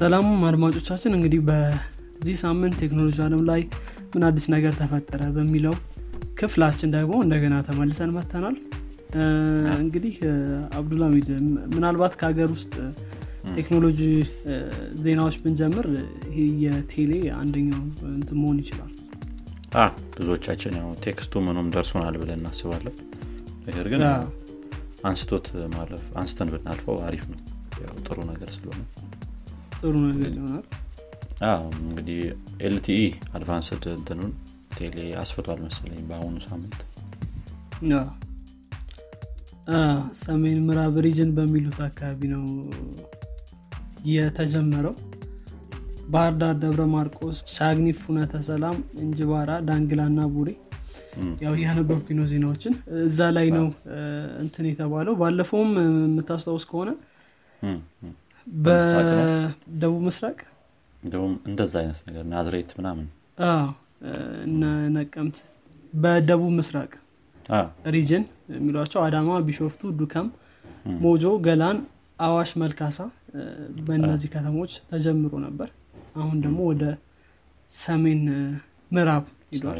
ሰላሙም አድማጮቻችን እንግዲህ በዚህ ሳምንት ቴክኖሎጂ አለም ላይ ምን አዲስ ነገር ተፈጠረ በሚለው ክፍላችን ደግሞ እንደገና ተመልሰን መተናል እንግዲህ አብዱልሚድ ምናልባት ከሀገር ውስጥ ቴክኖሎጂ ዜናዎች ብንጀምር ይሄ የቴሌ አንደኛው እንትን መሆን ይችላል። ብዙዎቻችን ያው ቴክስቱ ምኑም ደርሶናል ብለን እናስባለን። ነገር ግን አንስቶት ማለፍ አንስተን ብናልፈው አሪፍ ነው። ጥሩ ነገር ስለሆነ ጥሩ ነገር ይሆናል። እንግዲህ LTE Advanced እንትኑን ቴሌ አስፍቷል መሰለኝ በአሁኑ ሳምንት። ሰሜን ምዕራብ region በሚሉት አካባቢ ነው የተጀመረው። ባህር ዳር ደብረ ማርቆስ ቻግኒ ፍኖተ ሰላም እንጅባራ ዳንግላ ና ቡሬ ያው እያነበብኩኝ ነው ዜናዎችን። እዛ ላይ ነው እንትን የተባለው። ባለፈውም የምታስታውስ ከሆነ በደቡብ ምስራቅ? እንደዛ አይነት ነገር ናዝሬት ምናምን። ነቀምት። በደቡብ ምስራቅ ሪጅን የሚሏቸው አዳማ ቢሾፍቱ ዱከም ሞጆ ገላን አዋሽ መልካሳ በእነዚህ ከተሞች ተጀምሮ ነበር። አሁን ደግሞ ወደ ሰሜን ምዕራብ ሂዷል።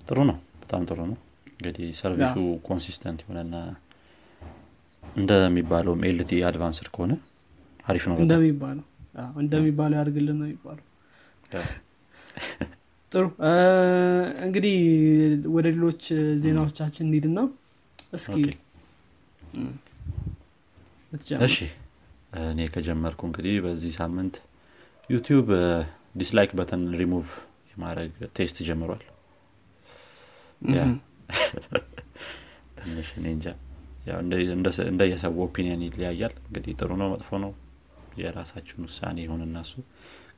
ጥሩ ነው። በጣም ጥሩ ነው። እንግዲህ service ኡ consistent የሆነና እንደሚባለውም LTE Advanced ከሆነ አሪፍ ነው እንደሚባለው። እንደሚባለው ያድርግልን ነው የሚባለው። ጥሩ። እንግዲህ ወደ ሌሎች ዜናዎቻችን እንሂድና እስኪ እሺ። እኔ ከጀመርኩ እንግዲህ በዚህ ሳምንት ዩቲዩብ ዲስላይክ በተን ሪሙቭ የማድረግ test ጀምሯል። ትንሽ እኔ እንጃ እንደየሰው opinion ይለያያል። እንግዲህ ጥሩ ነው መጥፎ ነው የራሳችን ውሳኔ ይሁን እና እሱ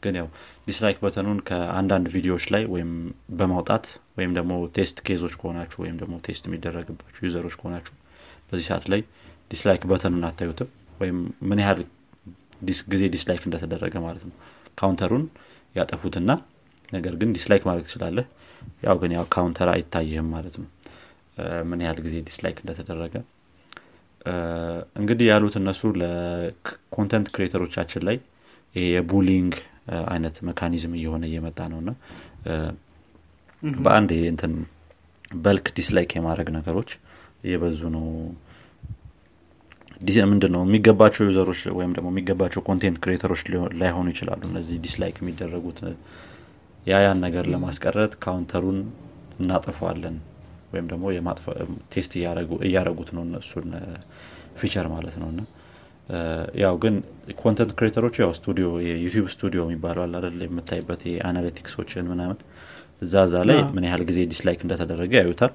ግን ያው dislike button ኡን ከአንዳንድ ቪዲዮዎች ላይ ወይም በማውጣት ወይም ደግሞ test case ኦች ከሆናችሁ ወይም ደግሞ test የሚደረግባችሁ user ኦች ከሆናችሁ በዚህ ሰዓት ላይ dislike button ኡን አታዩትም። ወይም ምን ያህል ጊዜ dislike እንደተደረገ ማለት ነው። counter ኡን ያጠፉትና ነገር ግን dislike ማድረግ ትችላለህ። ያው ግን ያው counter አይታይህም ማለት ነው። ምን ያህል ጊዜ dislike እንደተደረገ እንግዲህ ያሉት እነሱ ለ content creator ኦቻችን ላይ የ bullying አይነት mechanism እየሆነ እየመጣ ነው እና በአንድ እንትን በልክ dislike የማድረግ ነገሮች እየበዙ ነው። ምንድን ነው የሚገባቸው user ኦች ወይም ደግሞ የሚገባቸው content creator ኦች ላይሆኑ ይችላሉ። እነዚህ dislike የሚደረጉት ያንን ነገር ለማስቀረት counter ኡን እናጠፋዋለን ወይም ደግሞ test እያረጉት ነው እነሱን feature ማለት ነው። እና ያው ግን content creator ኦች ያው studio የ YouTube Studio የሚባለው አለ አይደለ የምታይበት የ analytics ኦችን ምናምን እዛ እዛ ላይ ምን ያህል ጊዜ dislike እንደተደረገ ያዩታል።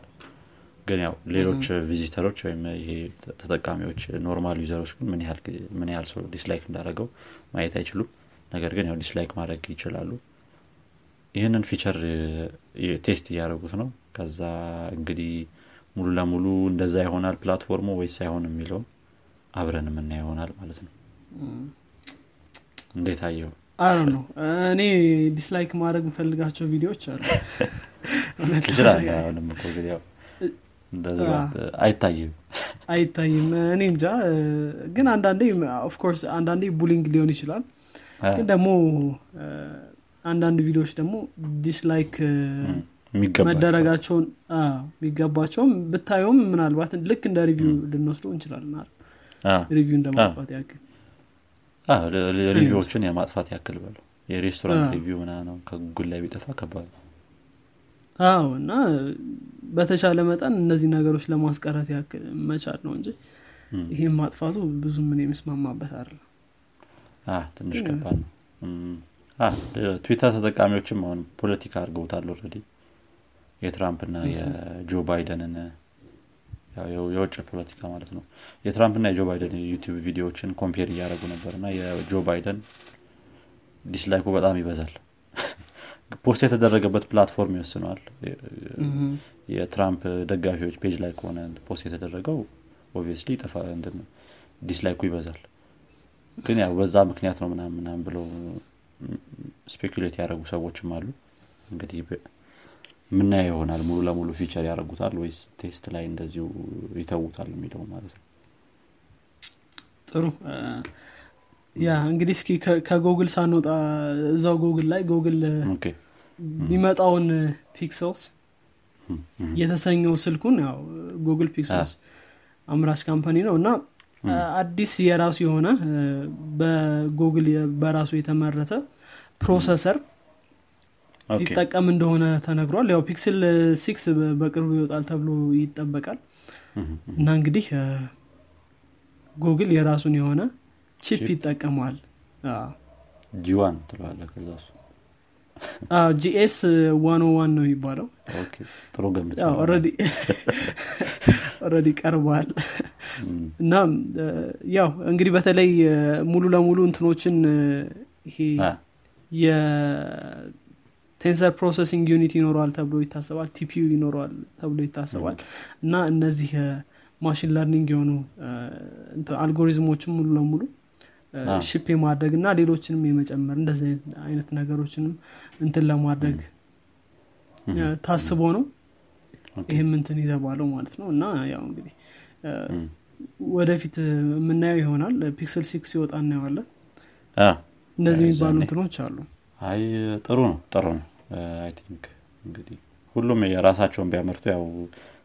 ግን ያው ሌሎች visitor ኦች ወይም ይሄ ተጠቃሚዎች normal user ኦች ግን ምን ያህል ሰው dislike እንዳደረገው ማየት አይችሉም። ነገር ግን ያው dislike ማድረግ ይችላሉ። ይህንን feature test እያደረጉት ነው ከዛ እንግዲህ ሙሉ ለሙሉ እንደዛ ይሆናል platform ኡ ወይስ አይሆን የሚለውን አብረን የምናይ ይሆናል ማለት ነው። እንዴት አየኸው ነው እኔ dislike ማድረግ የምፈልጋቸው ቪዲዮዎች አሉ። አይታይም። አይታይም። እኔ እንጃ። ግን አንዳንዴ of course አንዳንዴ bullying ሊሆን ይችላል። ግን ደግሞ አንዳንድ ቪዲዮዎች ደግሞ dislike መደረጋቸውን የሚገባቸውም ብታየውም ምናልባት ልክ እንደ review ልንወስደው እንችላለን። review እንደ ማጥፋት ያክል። review ዎችን የማጥፋት ያክል በለው የሬስቶራንት review ምና ነው ከጉግል ላይ ቢጠፋ ከባድ አዎ እና በተቻለ መጠን እነዚህ ነገሮች ለማስቀረት ያክል መቻል ነው እንጂ ይህም ማጥፋቱ ብዙ ምን የመስማማበት አለ ትንሽ ከባድ ነው። ትዊተር ተጠቃሚዎችም አሁን ፖለቲካ አድርገውታል already የትራምፕና የጆ ባይደንን የውጭ ፖለቲካ ማለት ነው። የትራምፕና የጆ ባይደን የዩቲዩብ ቪዲዮዎችን compare እያደረጉ ነበር እና የጆ ባይደን dislike ኡ በጣም ይበዛል። post የተደረገበት platform ይወስነዋል። የትራምፕ ደጋፊዎች page ላይ ከሆነ post የተደረገው obviously dislike ኡ ይበዛል። ግን ያው በዛ ምክንያት ነው ምናምን ምናምን ብለው speculate ያደረጉ ሰዎችም አሉ። እንግዲህ ምናየው ይሆናል። ሙሉ ለሙሉ feature ያደረጉታል ወይስ test ላይ እንደዚሁ ይተውታል የሚለው ማለት ነው? ጥሩ። ያ እንግዲህ እስኪ ከጉግል ሳንወጣ እዛው ጉግል ላይ ጉግል የሚመጣውን Pixels የተሰኘው ስልኩን ያው ጉግል Pixels አምራች company ነው እና አዲስ የራሱ የሆነ በጉግል በራሱ የተመረተ processor ሊጠቀም እንደሆነ ተነግሯል። ያው Pixel six በቅርቡ ይወጣል ተብሎ ይጠበቃል። እና እንግዲህ ጉግል የራሱን የሆነ chip ይጠቀመዋል። G one ትለዋለ ከዛ GS one one ነው የሚባለው። ጥሩ already ቀርበዋል እና ያው እንግዲህ በተለይ ሙሉ ለሙሉ እንትኖችን ይሄ የ tensor processing unit ይኖረዋል ተብሎ ይታሰባል። TPU ይኖረዋል ተብሎ ይታሰባል። እና እነዚህ machine learning የሆኑ አልጎሪዝሞችን ሙሉ ለሙሉ ship የማድረግ እና ሌሎችንም የመጨመር እንደዚህ አይነት ነገሮችንም እንትን ለማድረግ ታስቦ ነው ይህም እንትን የተባለው ማለት ነው። እና ያው እንግዲህ ወደፊት የምናየው ይሆናል። Pixel six ሲወጣ እናየዋለን። እንደዚህ የሚባሉ እንትኖች አሉ። አይ ጥሩ ነው ጥሩ ነው I think እንግዲህ ሁሉም የራሳቸውን ቢያመርቱ ያው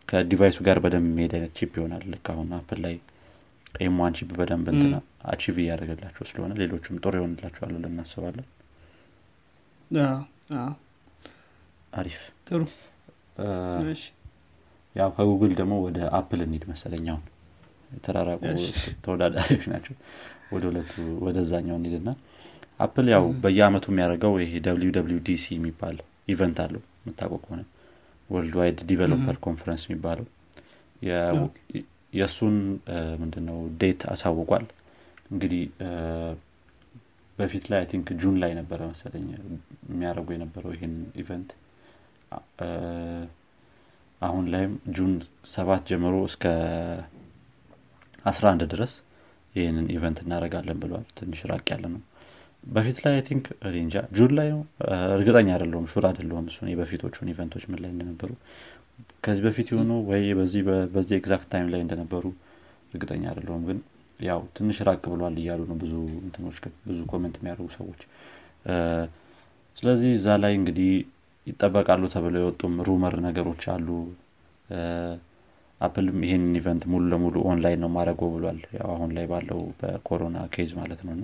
ከ device ኡ ጋር በደንብ የሚሄድ አይነት chip ይሆናል። ልክ አሁን አፕል ላይ M one chip በደንብ እንትና achieve እያደረገላቸው ስለሆነ ሌሎችም ጥሩ ይሆንላቸዋል ብለን እናስባለን። አሪፍ። ጥሩ። ያው ከጉግል ደግሞ ወደ አፕል እንሂድ መሰለኝ አሁን። የተራራቁ ተወዳዳሪዎች ናቸው። ወደ ሁለቱ ወደዛኛው እንሂድና አፕል ያው በየአመቱ የሚያደርገው ይሄ WWDC የሚባል event አለው። የምታውቀው ከሆነ worldwide developer conference የሚባለው የእሱን ምንድነው date አሳውቋል። እንግዲህ በፊት I think June ላይ ነበረ መሰለኝ የሚያደርጉ የነበረው ይህን event። አሁን ላይም June ሰባት ጀምሮ እስከ አስራ አንድ ድረስ ይህንን event እናደረጋለን ብለዋል ትንሽ ራቅ ያለ ነው በፊት ላይ I think እንጃ June ላይ ነው። እርግጠኛ አይደለሁም sure አይደለሁም እሱ የበፊቶቹን event ኦች ምን ላይ እንደነበሩ። ከዚህ በፊት የሆኑ ወይ በዚህ በዚህ exact time ላይ እንደነበሩ እርግጠኛ አይደለሁም። ግን ያው ትንሽ ራቅ ብሏል እያሉ ነው ብዙ እንትኖች ብዙ comment የሚያደርጉ ሰዎች። ስለዚህ እዛ ላይ እንግዲህ ይጠበቃሉ ተብለው የወጡም rumor ነገሮች አሉ። አፕልም ይህንን event ሙሉ ለሙሉ ኦንላይን ነው ማድረገው ብሏል። ያው አሁን ላይ ባለው በኮሮና case ማለት ነው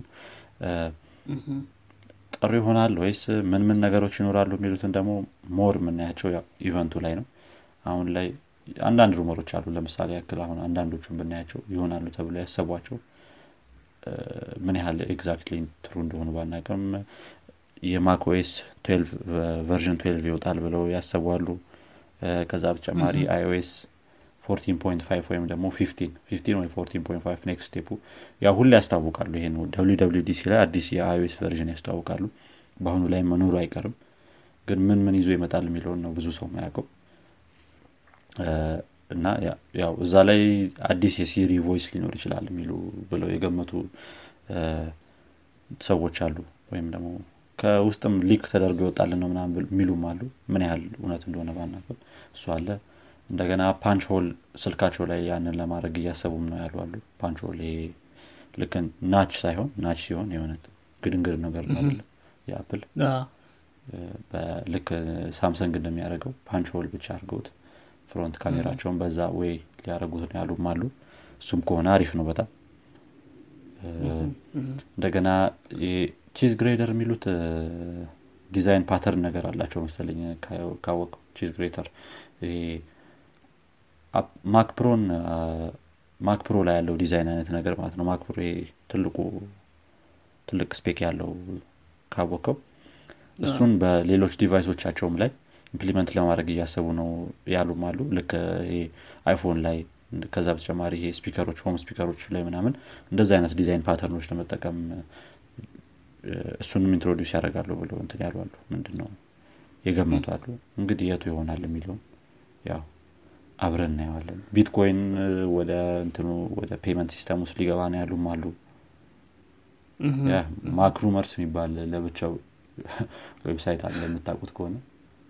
ጥሩ ይሆናል ወይስ ምን ምን ነገሮች ይኖራሉ የሚሉትን ደግሞ more የምናያቸው event ኡ ላይ ነው። አሁን ላይ አንዳንድ rumor ኦች አሉ ለምሳሌ ያክል አሁን አንዳንዶቹን ብናያቸው ይሆናሉ ተብሎ ያሰቧቸው ምን ያህል exactly true እንደሆኑ ባናቅም የ macOS version 12 ይወጣል ብለው ያሰቧሉ። ከዛ በተጨማሪ iOS 14.5 ወይም ደግሞ 15 ወይ 14.5 next step ኡ ያ ሁሉ ያስታውቃሉ ይሄ DC ላይ አዲስ የ iOS version ያስታውቃሉ። በአሁኑ ላይ መኖሩ አይቀርም። ግን ምን ምን ይዞ ይመጣል የሚለውን ነው ብዙ ሰው ማያውቀው እና ያው እዛ ላይ አዲስ የ Siri voice ሊኖር ይችላል የሚሉ ብለው የገመቱ ሰዎች አሉ። ወይም ደግሞ ከውስጥም leak ተደርጎ ይወጣልን ነው ምናምን የሚሉም አሉ። ምን ያህል እውነት እንደሆነ ባናቅም እሱ አለ እንደገና punch hole ስልካቸው ላይ ያንን ለማድረግ እያሰቡም ነው ያሉ አሉ። punch hole ልክ notch ሳይሆን notch ሲሆን የሆነ ግድንግድ ነገር ነው የአፕል ልክ ሳምሰንግ እንደሚያደርገው punch hole ብቻ አድርገውት front ካሜራቸውን በዛ ወይ ሊያደረጉት ያሉም አሉ። እሱም ከሆነ አሪፍ ነው በጣም። እንደገና cheese grater የሚሉት design pattern ነገር አላቸው መሰለኝ። ካወቀው cheese grater Mac Pro ን Mac Pro ላይ ያለው ዲዛይን አይነት ነገር ማለት ነው። Mac Pro ትልቁ ትልቅ spec ያለው ካወቀው እሱን በሌሎች device ኦቻቸውም ላይ implement ለማድረግ እያሰቡ ነው ያሉም አሉ። ልክ iPhone ላይ ከዛ በተጨማሪ ይሄ speaker ኦች home speaker ኦች ላይ ምናምን እንደዚ አይነት design pattern ኦች ለመጠቀም እሱንም introduce ያደርጋሉ ብሎ እንትን ያሉ አሉ። ምንድን ነው የገመቱ አሉ። እንግዲህ የቱ ይሆናል የሚለውም ያው አብረን እናየዋለን። ቢትኮይን ወደ እንትኑ ወደ payment system ውስጥ ሊገባ ነው ያሉም አሉ። MacRumors የሚባል ለብቻው website አለ። የምታውቁት ከሆነ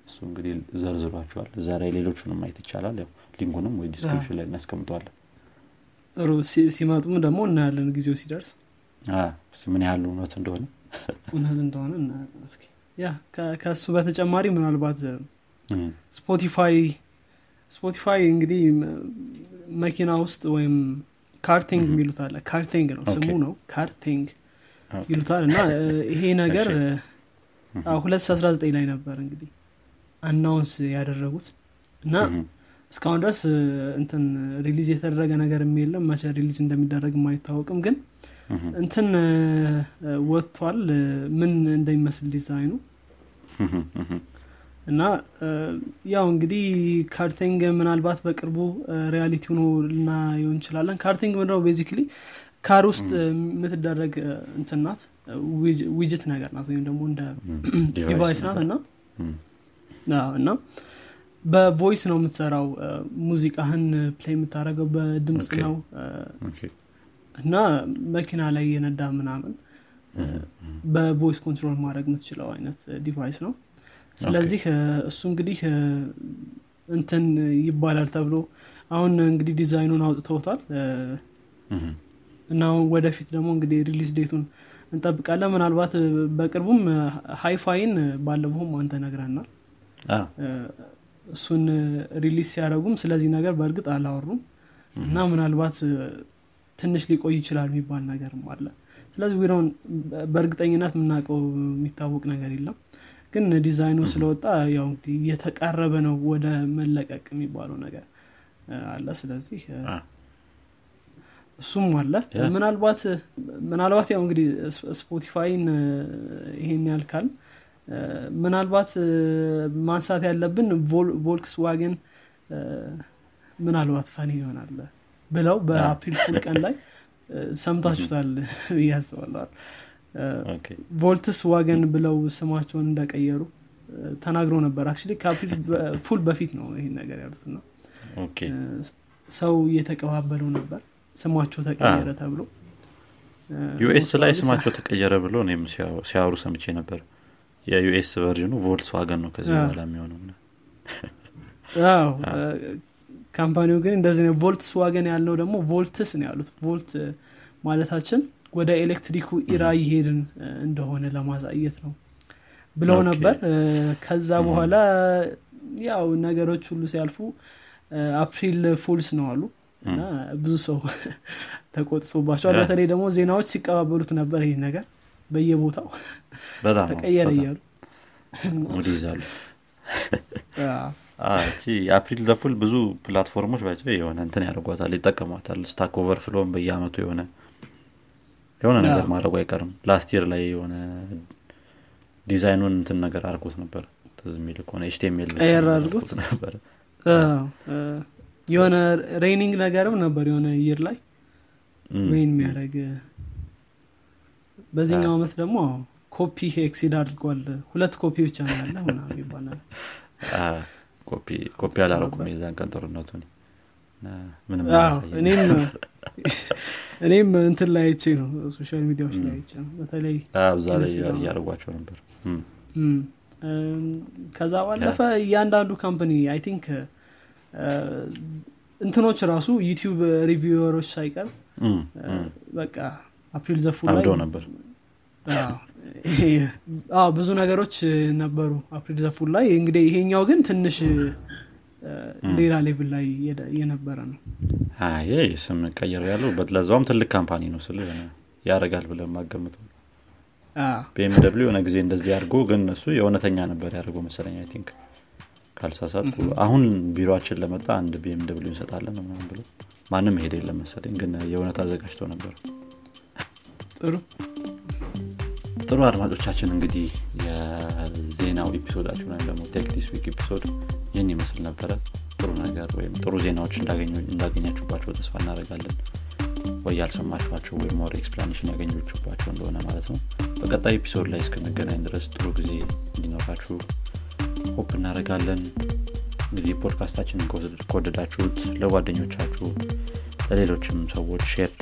እሱ እንግዲህ ዘርዝሯቸዋል። እዛ ላይ ሌሎቹንም ማየት ይቻላል። ያው link ኡንም ወይ description ላይ እናስቀምጠዋለን። ጥሩ። ሲመጡም ደግሞ እናያለን ጊዜው ሲደርስ። ምን ያህል እውነት እንደሆነ? እውነት እንደሆነ እናያለን። እስኪ ያ ከእሱ በተጨማሪ ምናልባት Spotify Spotify እንግዲህ መኪና ውስጥ ወይም Car Thing አለ። Car Thing ነው ስሙ ነው። Car Thing ይሉታል እና ይሄ ነገር 2019 ላይ ነበር እንግዲህ announce ያደረጉት እና እስካሁን ድረስ እንትን release የተደረገ ነገር የለም። መቼ release እንደሚደረግ አይታወቅም። ግን እንትን ወጥቷል። ምን እንደሚመስል ዲዛይኑ እና ያው እንግዲህ Car Thing ምናልባት በቅርቡ reality ሆኖ ልናየው እንችላለን። Car Thing ምንድነው? basically car ውስጥ የምትደረግ እንትናት ዊጅት ነገር ናት ወይም ደግሞ እንደ device ናት እና እና በ voice ነው የምትሰራው። ሙዚቃህን play የምታደረገው በድምፅ ነው። እና መኪና ላይ እየነዳህ ምናምን በ voice control ማድረግ የምትችለው አይነት device ነው ስለዚህ እሱ እንግዲህ እንትን ይባላል ተብሎ አሁን እንግዲህ ዲዛይኑን አውጥተውታል። እና ወደፊት ደግሞ እንግዲህ release date ኡን እንጠብቃለን። ምናልባት በቅርቡም HiFi ን ባለፈውም አንስተን ነበረ። እሱን release ሲያደርጉም ስለዚህ ነገር በእርግጥ አላወሩም። እና ምናልባት ትንሽ ሊቆይ ይችላል የሚባል ነገርም አለ። ስለዚህ ዊሮን በእርግጠኝነት የምናውቀው የሚታወቅ ነገር የለም ግን ዲዛይኑ ስለወጣ ያው እየተቃረበ ነው ወደ መለቀቅ የሚባለው ነገር አለ። ስለዚህ እሱም አለ። ምናልባት ምናልባት ያው እንግዲህ Spotify ን ይሄን ያህላል ምናልባት ማንሳት ያለብን ቮልክስ ዋገን ምናልባት funny ይሆናል ብለው በ April Fool ቀን ላይ ሰምታችሁታል ብዬ አስባለሁ Voltswagen ብለው ስማቸውን እንደቀየሩ ተናግረው ነበር። አክ ከ April Fool በፊት ነው ይህን ነገር ያሉት ነው ሰው እየተቀባበለው ነበር። ስማቸው ተቀየረ ተብሎ US ላይ ስማቸው ተቀየረ ብሎ እኔም ሲያወሩ ሰምቼ ነበር። የ US version ኡ ቮልክስ ዋገን ነው ከዚህ በኋላ የሚሆነው company ው ግን እንደዚህ ነው። Voltswagen ያልነው ደግሞ Volts ነው ያሉት። volt ማለታችን ወደ electric ኡ era እየሄድን እንደሆነ ለማሳየት ነው ብለው ነበር። ከዛ በኋላ ያው ነገሮች ሁሉ ሲያልፉ April Fools ነው አሉ። እና ብዙ ሰው ተቆጥቶባቸዋል። በተለይ ደግሞ ዜናዎች ሲቀባበሉት ነበር ይህ ነገር በየቦታው ተቀየረ እያሉ። April the Fool ብዙ platform ኦች የሆነ እንትን ያደርጓታል ይጠቀሟታል። Stack Overflow ም በየአመቱ የሆነ የሆነ ነገር ማድረጉ አይቀርም። last year ላይ የሆነ ዲዛይኑን እንትን ነገር አድርጎት ነበር። የሚል ከሆነ HTML አድርጎት? ነበር። የሆነ raining ነገርም ነበር የሆነ year ላይ rain የሚያደርግ በዚህኛው አመት ደግሞ copy exceed አድርጓል። ሁለት ኮፒ ብቻ ነው ያለ ምናምን ይባላል። ኮፒ አላረኩም የዛን ቀን ጦርነቱን። እኔም እንትን ላይ አይቼ ነው social media ዎች ላይ አይቼ ነው። በተለይ እያደረጓቸው ነበር። ከዛ ባለፈ እያንዳንዱ company I think እንትኖች ራሱ YouTube reviewer ኦች ሳይቀር በቃ April the Fool ላይ ነበር። ብዙ ነገሮች ነበሩ April the Fool ላይ። እንግዲህ ይሄኛው ግን ትንሽ ሌላ level ላይ የነበረ ነው ስም ቀየር ያለው ለዛውም ትልቅ company ነው ስል ያደርጋል ብለን ማገምተው። BMW የሆነ ጊዜ እንደዚህ አድርጎ ግን እሱ የእውነተኛ ነበር ያደረገው መሰለኝ I think። ካልሳሳትኩ አሁን ቢሮችን ለመጣ አንድ BMW እንሰጣለን ምናምን ብሎ ማንም ሄድ የለም መሰለኝ ግን የእውነት አዘጋጅተው ነበር። ጥሩ። ጥሩ አድማጮቻችን እንግዲህ የዜናው episode ኣችን ወይም ደግሞ tech this week episode ይህን ይመስል ነበረ ጥሩ ነገር ወይም ጥሩ ዜናዎች እንዳገኛችሁባቸው ተስፋ እናደረጋለን ወይ ያልሰማችኋቸው ወይም more explanation ያገኛችሁባቸው እንደሆነ ማለት ነው። በቀጣይ episode ላይ እስክንገናኝ ድረስ ጥሩ ጊዜ እንዲኖራችሁ hope እናደረጋለን እንግዲህ ፖድካስታችንን ከወደዳችሁት ለጓደኞቻችሁ ለሌሎችም ሰዎች share